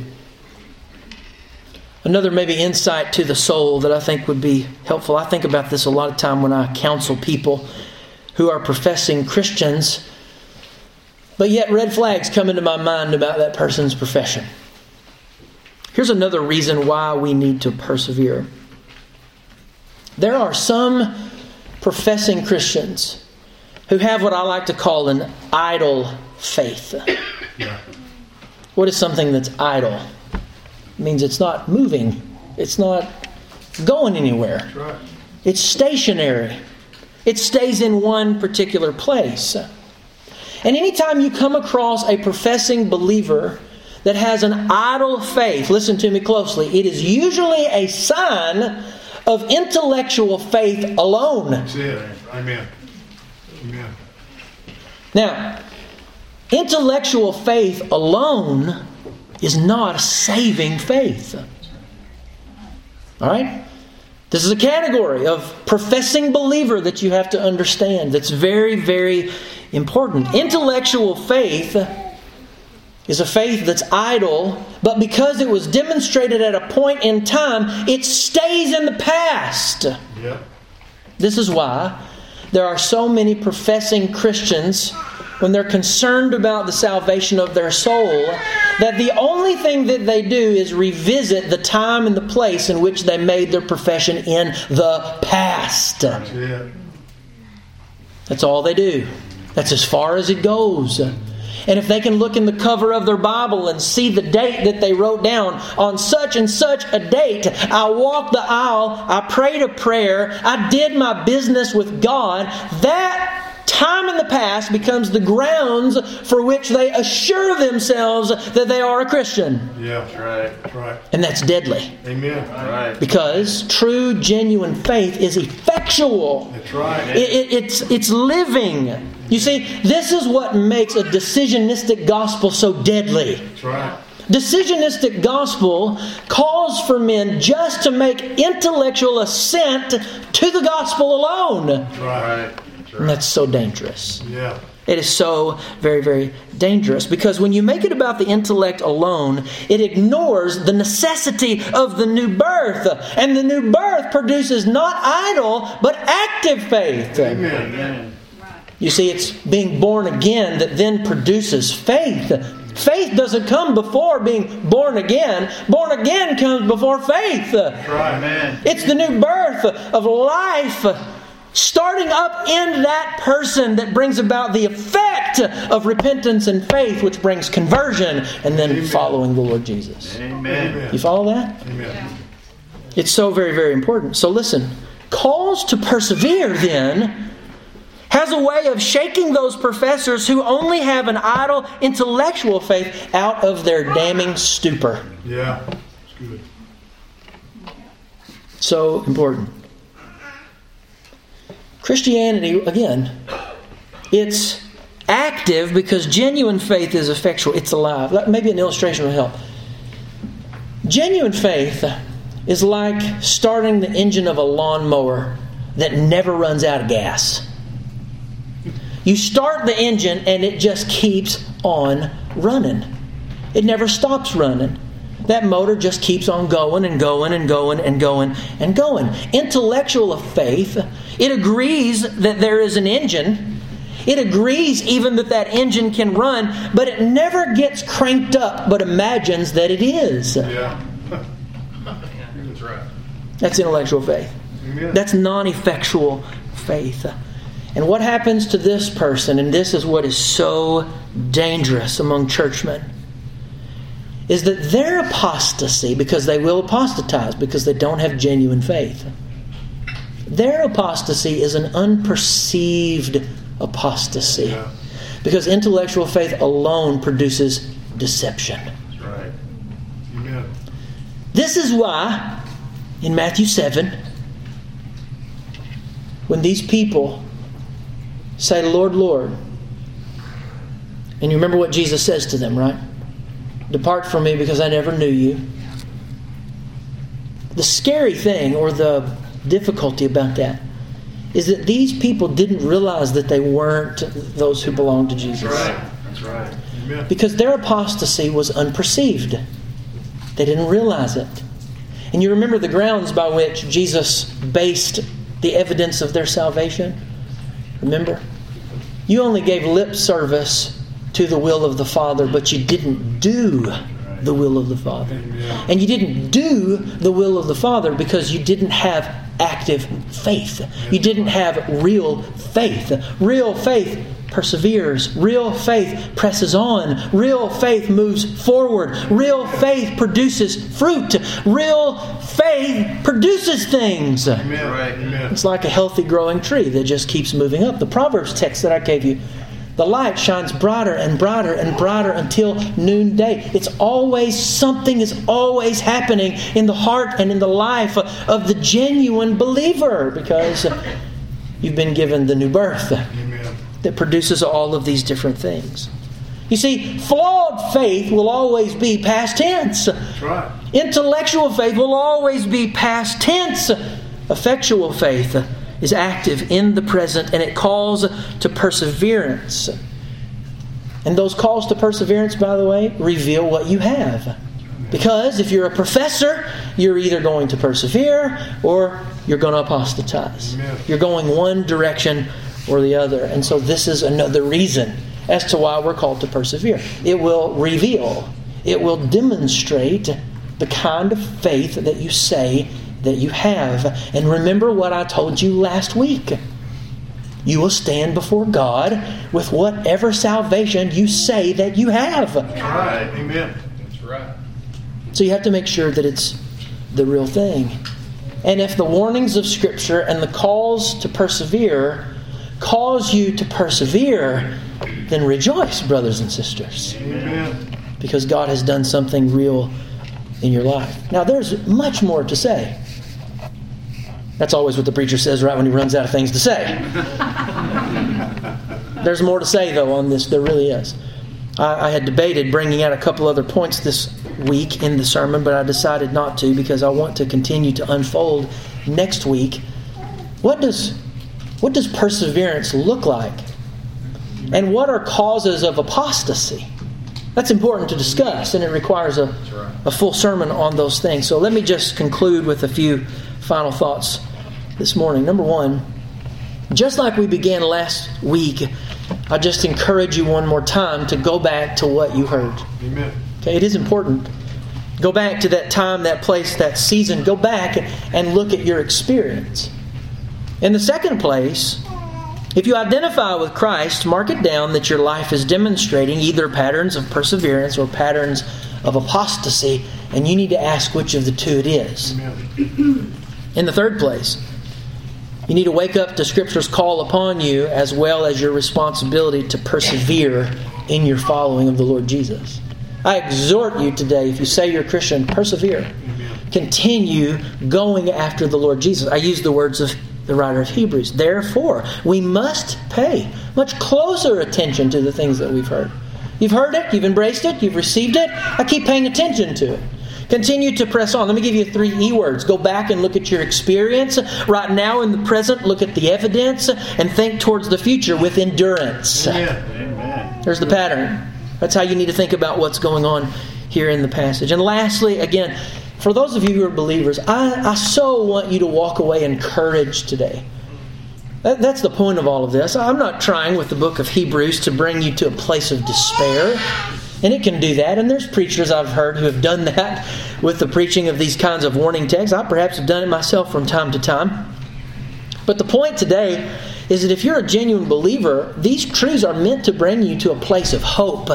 Another maybe insight to the soul that I think would be helpful. I think about this a lot of time when I counsel people who are professing Christians, but yet red flags come into my mind about that person's profession. Here's another reason why we need to persevere. There are some professing Christians who have what I like to call an idle faith. What is something that's idle? Means it's not moving, it's not going anywhere, right. it's stationary, it stays in one particular place. And anytime you come across a professing believer that has an idle faith, listen to me closely, it is usually a sign of intellectual faith alone. That's it. Amen. Amen. Now, intellectual faith alone is not a saving faith. All right? This is a category of professing believer that you have to understand that's very, very important. Intellectual faith is a faith that's idle, but because it was demonstrated at a point in time, it stays in the past. Yeah. This is why there are so many professing Christians when they're concerned about the salvation of their soul, that the only thing that they do is revisit the time and the place in which they made their profession in the past. That's it. That's all they do. That's as far as it goes. And if they can look in the cover of their Bible and see the date that they wrote down, on such and such a date, I walked the aisle, I prayed a prayer, I did my business with God, that time in the past becomes the grounds for which they assure themselves that they are a Christian. Yeah, that's right. That's right. And that's deadly. Amen. Right. Because true, genuine faith is effectual. That's right. It, it, it's, it's living. You see, this is what makes a decisionistic gospel so deadly. That's right. Decisionistic gospel calls for men just to make intellectual assent to the gospel alone. Right. Right. And that's so dangerous. Yeah. It is so very, very dangerous because when you make it about the intellect alone, it ignores the necessity of the new birth. And the new birth produces not idle, but active faith. Amen. Amen. You see, it's being born again that then produces faith. Faith doesn't come before being born again. Born again comes before faith. Right. It's the new birth of life starting up in that person that brings about the effect of repentance and faith, which brings conversion and then Amen. following the Lord Jesus. Amen. Amen. You follow that? Amen. It's so very, very important. So listen, calls to persevere then has a way of shaking those professors who only have an idle intellectual faith out of their damning stupor. Yeah. It's good. So important. Christianity, again, it's active because genuine faith is effectual. It's alive. Maybe an illustration will help. Genuine faith is like starting the engine of a lawnmower that never runs out of gas. You start the engine and it just keeps on running. It never stops running. That motor just keeps on going and going and going and going and going. Intellectual faith, it agrees that there is an engine. It agrees even that that engine can run, but it never gets cranked up but imagines that it is. Yeah. (laughs) That's right. That's intellectual faith. Amen. That's non effectual faith. And what happens to this person, and this is what is so dangerous among churchmen, is that their apostasy, because they will apostatize because they don't have genuine faith, their apostasy is an unperceived apostasy. Yeah. Because intellectual faith alone produces deception. Right. Amen. This is why, in Matthew 7, when these people say, Lord, Lord, and you remember what Jesus says to them, right? Depart from me because I never knew you. The scary thing, or the difficulty about that, is that these people didn't realize that they weren't those who belonged to Jesus. That's right. That's right. Amen. Because their apostasy was unperceived. They didn't realize it. And you remember the grounds by which Jesus based the evidence of their salvation? Remember? You only gave lip service to the will of the Father, but you didn't do the will of the Father. Amen. And you didn't do the will of the Father because you didn't have active faith. You didn't have real faith. Real faith perseveres. Real faith presses on. Real faith moves forward. Real faith produces fruit. Real faith produces things. Amen. Right. Amen. It's like a healthy growing tree that just keeps moving up. The Proverbs text that I gave you the light shines brighter and brighter and brighter until noonday. It's always, something is always happening in the heart and in the life of the genuine believer because you've been given the new birth Amen. that produces all of these different things. You see, flawed faith will always be past tense. That's right. Intellectual faith will always be past tense. Effectual faith is active in the present and it calls to perseverance. And those calls to perseverance, by the way, reveal what you have. Because if you're a professor, you're either going to persevere or you're going to apostatize. You're going one direction or the other. And so this is another reason as to why we're called to persevere. It will reveal, it will demonstrate the kind of faith that you say that you have. And remember what I told you last week. You will stand before God with whatever salvation you say that you have. That's right. Amen. That's right. So you have to make sure that it's the real thing. And if the warnings of Scripture and the calls to persevere cause you to persevere, then rejoice, brothers and sisters, Amen. because God has done something real in your life. Now, there's much more to say. That's always what the preacher says right when he runs out of things to say. (laughs) There's more to say, though, on this. There really is. I, I had debated bringing out a couple other points this week in the sermon, but I decided not to because I want to continue to unfold next week. What does what does perseverance look like? And what are causes of apostasy? That's important to discuss, and it requires a, a full sermon on those things. So let me just conclude with a few final thoughts this morning. Number one, just like we began last week, I just encourage you one more time to go back to what you heard. Amen. Okay, it is important. Go back to that time, that place, that season. Go back and look at your experience. In the second place, if you identify with Christ, mark it down that your life is demonstrating either patterns of perseverance or patterns of apostasy, and you need to ask which of the two it is. Amen. In the third place, you need to wake up to Scripture's call upon you as well as your responsibility to persevere in your following of the Lord Jesus. I exhort you today, if you say you're a Christian, persevere. Continue going after the Lord Jesus. I use the words of the writer of Hebrews. Therefore, we must pay much closer attention to the things that we've heard. You've heard it, you've embraced it, you've received it. I keep paying attention to it. Continue to press on. Let me give you three E words. Go back and look at your experience. Right now, in the present, look at the evidence and think towards the future with endurance. Yeah. Amen. There's the pattern. That's how you need to think about what's going on here in the passage. And lastly, again, for those of you who are believers, I, I so want you to walk away encouraged today. That, that's the point of all of this. I'm not trying with the book of Hebrews to bring you to a place of despair. And it can do that. And there's preachers I've heard who have done that with the preaching of these kinds of warning texts. I perhaps have done it myself from time to time. But the point today is that if you're a genuine believer, these truths are meant to bring you to a place of hope.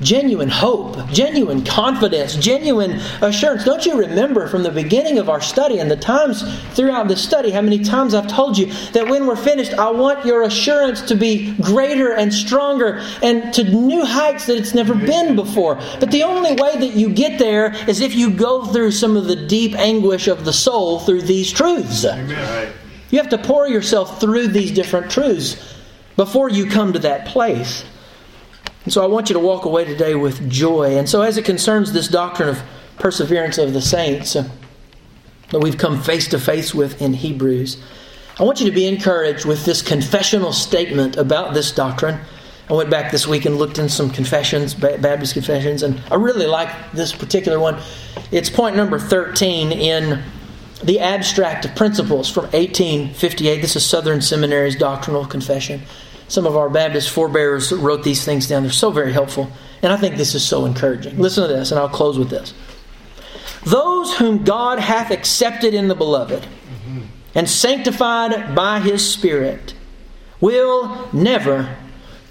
Genuine hope, genuine confidence, genuine assurance. Don't you remember from the beginning of our study and the times throughout the study how many times I've told you that when we're finished, I want your assurance to be greater and stronger and to new heights that it's never been before. But the only way that you get there is if you go through some of the deep anguish of the soul through these truths. Amen. You have to pour yourself through these different truths before you come to that place. And so I want you to walk away today with joy. And so, as it concerns this doctrine of perseverance of the saints uh, that we've come face to face with in Hebrews, I want you to be encouraged with this confessional statement about this doctrine. I went back this week and looked in some confessions, Baptist confessions, and I really like this particular one. It's point number 13 in the Abstract of Principles from 1858. This is Southern Seminary's doctrinal confession. Some of our Baptist forebears wrote these things down. They're so very helpful. And I think this is so encouraging. Listen to this, and I'll close with this. Those whom God hath accepted in the beloved and sanctified by his Spirit will never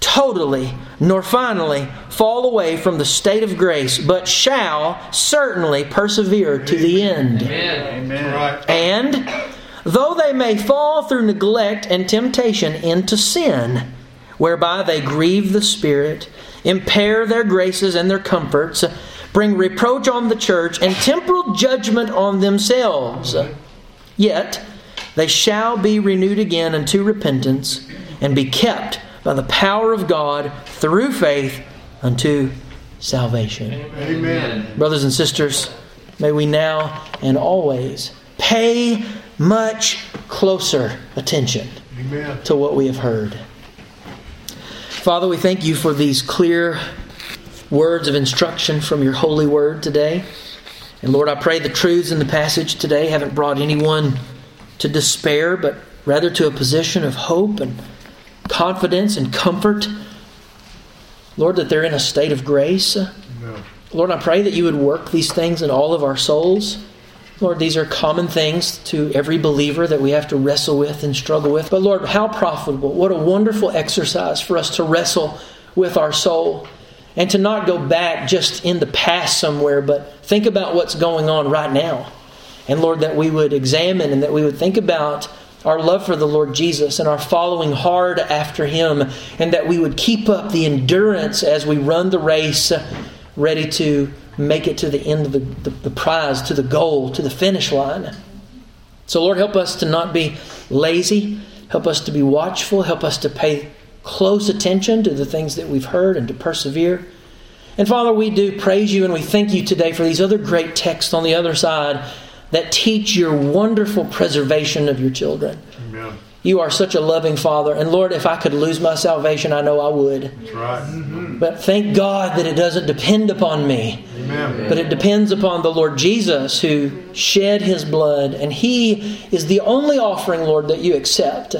totally nor finally fall away from the state of grace, but shall certainly persevere to the end. Amen. Right. And though they may fall through neglect and temptation into sin, whereby they grieve the Spirit, impair their graces and their comforts, bring reproach on the church, and temporal judgment on themselves, yet they shall be renewed again unto repentance and be kept by the power of God through faith unto salvation. Amen. Brothers and sisters, may we now and always pay much closer attention Amen. to what we have heard. Father, we thank you for these clear words of instruction from your holy word today. And Lord, I pray the truths in the passage today haven't brought anyone to despair, but rather to a position of hope and confidence and comfort Lord, that they're in a state of grace. Lord, I pray that you would work these things in all of our souls. Lord, these are common things to every believer that we have to wrestle with and struggle with. But Lord, how profitable, what a wonderful exercise for us to wrestle with our soul and to not go back just in the past somewhere, but think about what's going on right now. And Lord, that we would examine and that we would think about our love for the Lord Jesus and our following hard after Him, and that we would keep up the endurance as we run the race, ready to make it to the end of the, the, the, prize, to the goal, to the finish line. So, Lord, help us to not be lazy. Help us to be watchful. Help us to pay close attention to the things that we've heard and to persevere. And Father, we do praise you and we thank you today for these other great texts on the other side that teach your wonderful preservation of your children. Amen. You are such a loving Father. And Lord, if I could lose my salvation, I know I would. That's right. Mm-hmm. But thank God that it doesn't depend upon me. But it depends upon the Lord Jesus who shed his blood. And he is the only offering, Lord, that you accept.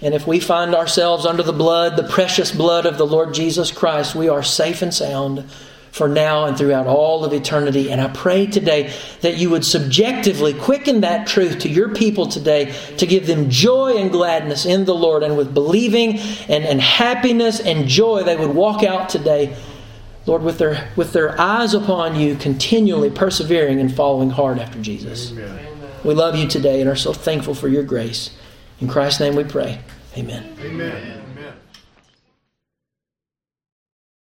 And if we find ourselves under the blood, the precious blood of the Lord Jesus Christ, we are safe and sound for now and throughout all of eternity. And I pray today that you would subjectively quicken that truth to your people today to give them joy and gladness in the Lord. And with believing and, and happiness and joy, they would walk out today, Lord, with their, with their eyes upon you, continually persevering and following hard after Jesus. Amen. We love you today and are so thankful for your grace. In Christ's name we pray. Amen. Amen.